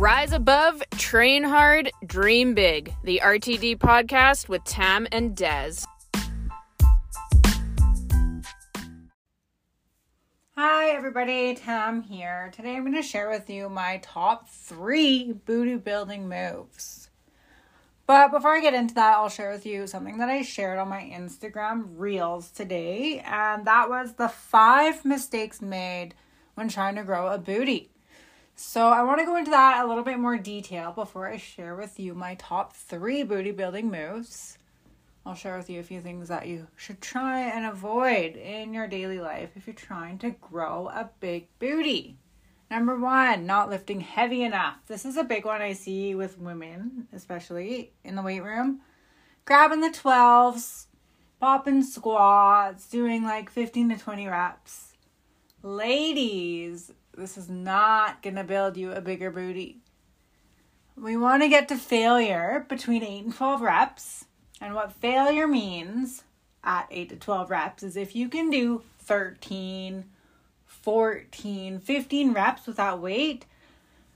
Rise above, train hard, dream big. The RTD podcast with Tam and Dez. Hi, everybody. Tam here. Today I'm going to share with you my top three booty building moves. But before I get into that, I'll share with you something that I shared on my Instagram reels today, and that was the five mistakes made when trying to grow a booty. So I want to go into that a little bit more detail before I share with you my top three booty building moves. I'll share with you a few things that you should try and avoid in your daily life if you're trying to grow a big booty. Number one, not lifting heavy enough. This is a big one I see with women, especially in the weight room. Grabbing the 12s, popping squats, doing like 15 to 20 reps. Ladies, this is not going to build you a bigger booty. We want to get to failure between 8 and 12 reps. And what failure means at 8 to 12 reps is if you can do 13, 14, 15 reps without weight,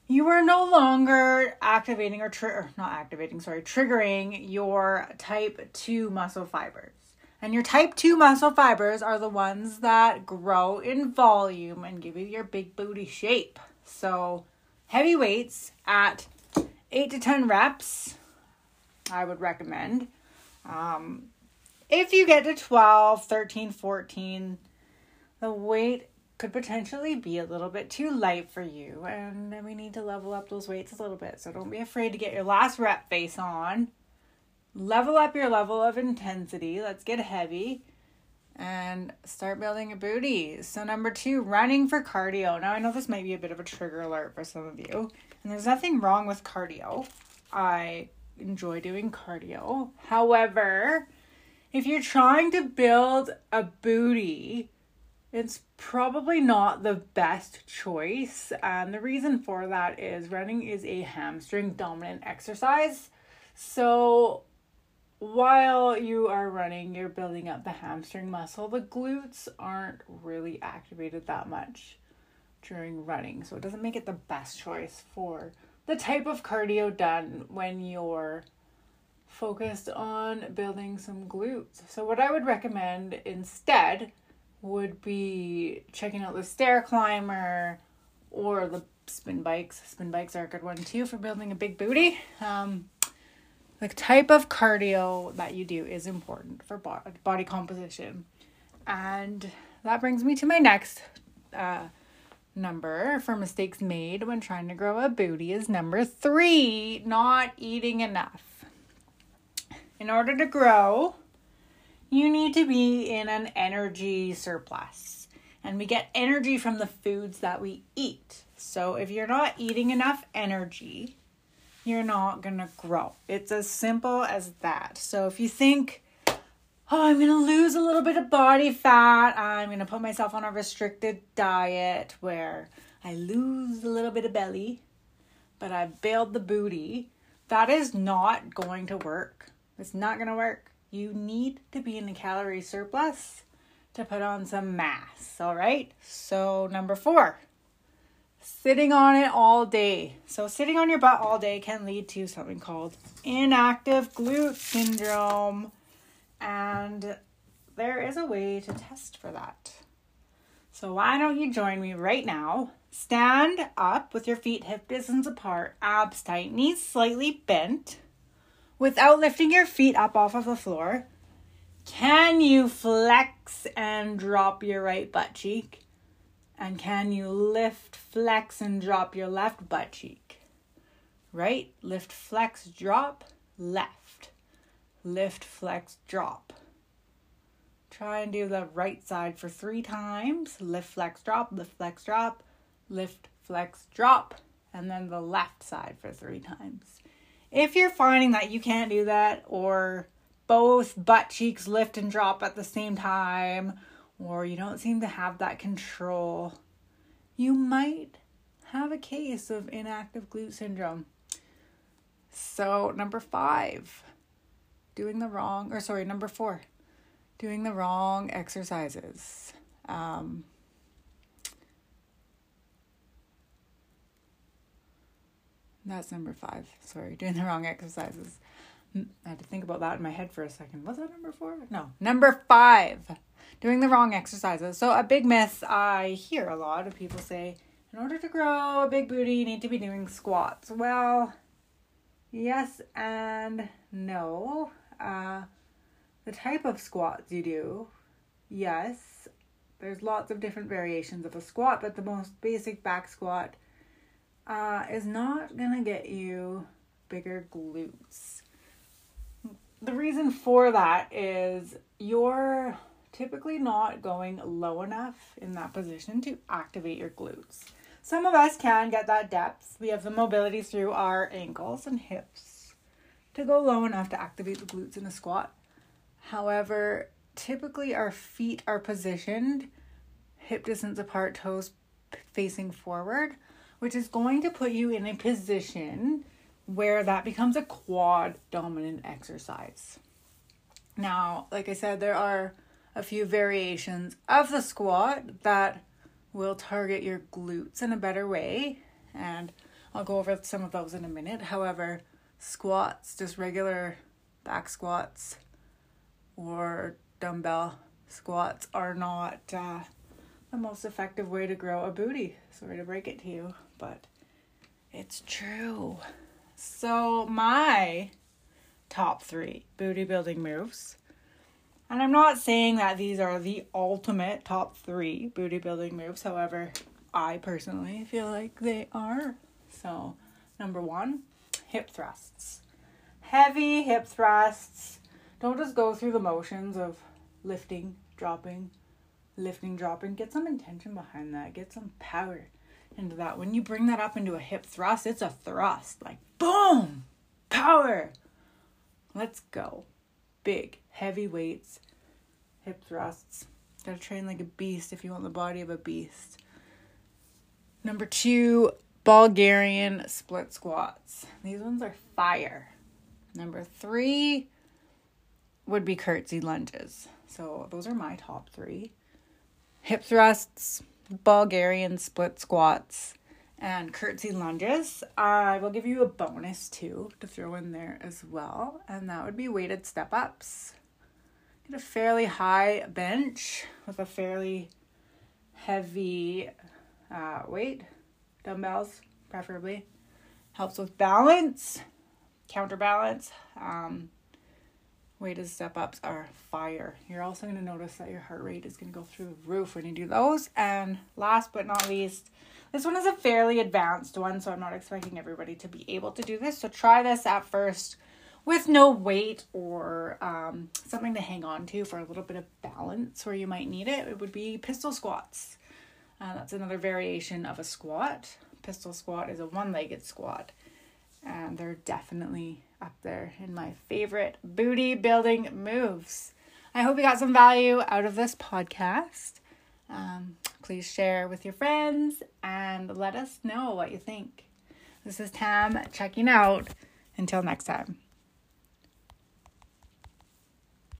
you are no longer activating or, tri- or not activating, sorry, triggering your type 2 muscle fibers. And your type 2 muscle fibers are the ones that grow in volume and give you your big booty shape. So, heavy weights at 8 to 10 reps, I would recommend. Um, if you get to 12, 13, 14, the weight could potentially be a little bit too light for you, and we need to level up those weights a little bit. So, don't be afraid to get your last rep face on level up your level of intensity. Let's get heavy and start building a booty. So, number two, running for cardio. Now, I know this might be a bit of a trigger alert for some of you, and there's nothing wrong with cardio. I enjoy doing cardio. However, if you're trying to build a booty, it's probably not the best choice. And the reason for that is running is a hamstring dominant exercise. So, while you are running, you're building up the hamstring muscle. The glutes aren't really activated that much during running, so it doesn't make it the best choice for the type of cardio done when you're focused on building some glutes. So, what I would recommend instead would be checking out the stair climber or the spin bikes. Spin bikes are a good one too for building a big booty. Um, the type of cardio that you do is important for body composition. And that brings me to my next uh, number for mistakes made when trying to grow a booty is number three not eating enough. In order to grow, you need to be in an energy surplus. And we get energy from the foods that we eat. So if you're not eating enough energy, you're not going to grow. It's as simple as that. So if you think, oh, I'm going to lose a little bit of body fat, I'm going to put myself on a restricted diet where I lose a little bit of belly, but I build the booty, that is not going to work. It's not going to work. You need to be in a calorie surplus to put on some mass, all right? So, number four, sitting on it all day. So, sitting on your butt all day can lead to something called inactive glute syndrome. And there is a way to test for that. So, why don't you join me right now? Stand up with your feet hip distance apart, abs tight, knees slightly bent, without lifting your feet up off of the floor. Can you flex and drop your right butt cheek? And can you lift, flex, and drop your left butt cheek? Right? Lift, flex, drop, left. Lift, flex, drop. Try and do the right side for three times. Lift, flex, drop, lift, flex, drop, lift, flex, drop. And then the left side for three times. If you're finding that you can't do that, or both butt cheeks lift and drop at the same time, or you don't seem to have that control, you might have a case of inactive glute syndrome. So, number five, doing the wrong, or sorry, number four, doing the wrong exercises. Um, That's number five. Sorry, doing the wrong exercises. I had to think about that in my head for a second. Was that number four? No. Number five, doing the wrong exercises. So, a big myth I hear a lot of people say in order to grow a big booty, you need to be doing squats. Well, yes and no. Uh, the type of squats you do, yes, there's lots of different variations of a squat, but the most basic back squat uh, is not gonna get you bigger glutes. The reason for that is you're typically not going low enough in that position to activate your glutes. Some of us can get that depth. We have the mobility through our ankles and hips to go low enough to activate the glutes in a squat. However, typically our feet are positioned hip distance apart, toes facing forward, which is going to put you in a position where that becomes a quad dominant exercise. Now, like I said, there are a few variations of the squat that will target your glutes in a better way, and I'll go over some of those in a minute. However, squats, just regular back squats or dumbbell squats, are not uh, the most effective way to grow a booty. Sorry to break it to you, but it's true. So, my top three booty building moves. And I'm not saying that these are the ultimate top three booty building moves. However, I personally feel like they are. So, number one, hip thrusts. Heavy hip thrusts. Don't just go through the motions of lifting, dropping, lifting, dropping. Get some intention behind that. Get some power into that. When you bring that up into a hip thrust, it's a thrust. Like, boom! Power! Let's go. Big, heavy weights, hip thrusts. Gotta train like a beast if you want the body of a beast. Number two, Bulgarian split squats. These ones are fire. Number three would be curtsy lunges. So those are my top three hip thrusts, Bulgarian split squats, and curtsy lunges. I will give you a bonus too to throw in there as well, and that would be weighted step ups. Get a fairly high bench with a fairly heavy uh, weight, dumbbells preferably. Helps with balance, counterbalance. Um, weighted step ups are fire. You're also going to notice that your heart rate is going to go through the roof when you do those. And last but not least, this one is a fairly advanced one, so I'm not expecting everybody to be able to do this. So try this at first with no weight or um, something to hang on to for a little bit of balance where you might need it. It would be pistol squats. Uh, that's another variation of a squat. Pistol squat is a one legged squat, and they're definitely up there in my favorite booty building moves. I hope you got some value out of this podcast. Um, please share with your friends and let us know what you think. This is Tam checking out. Until next time.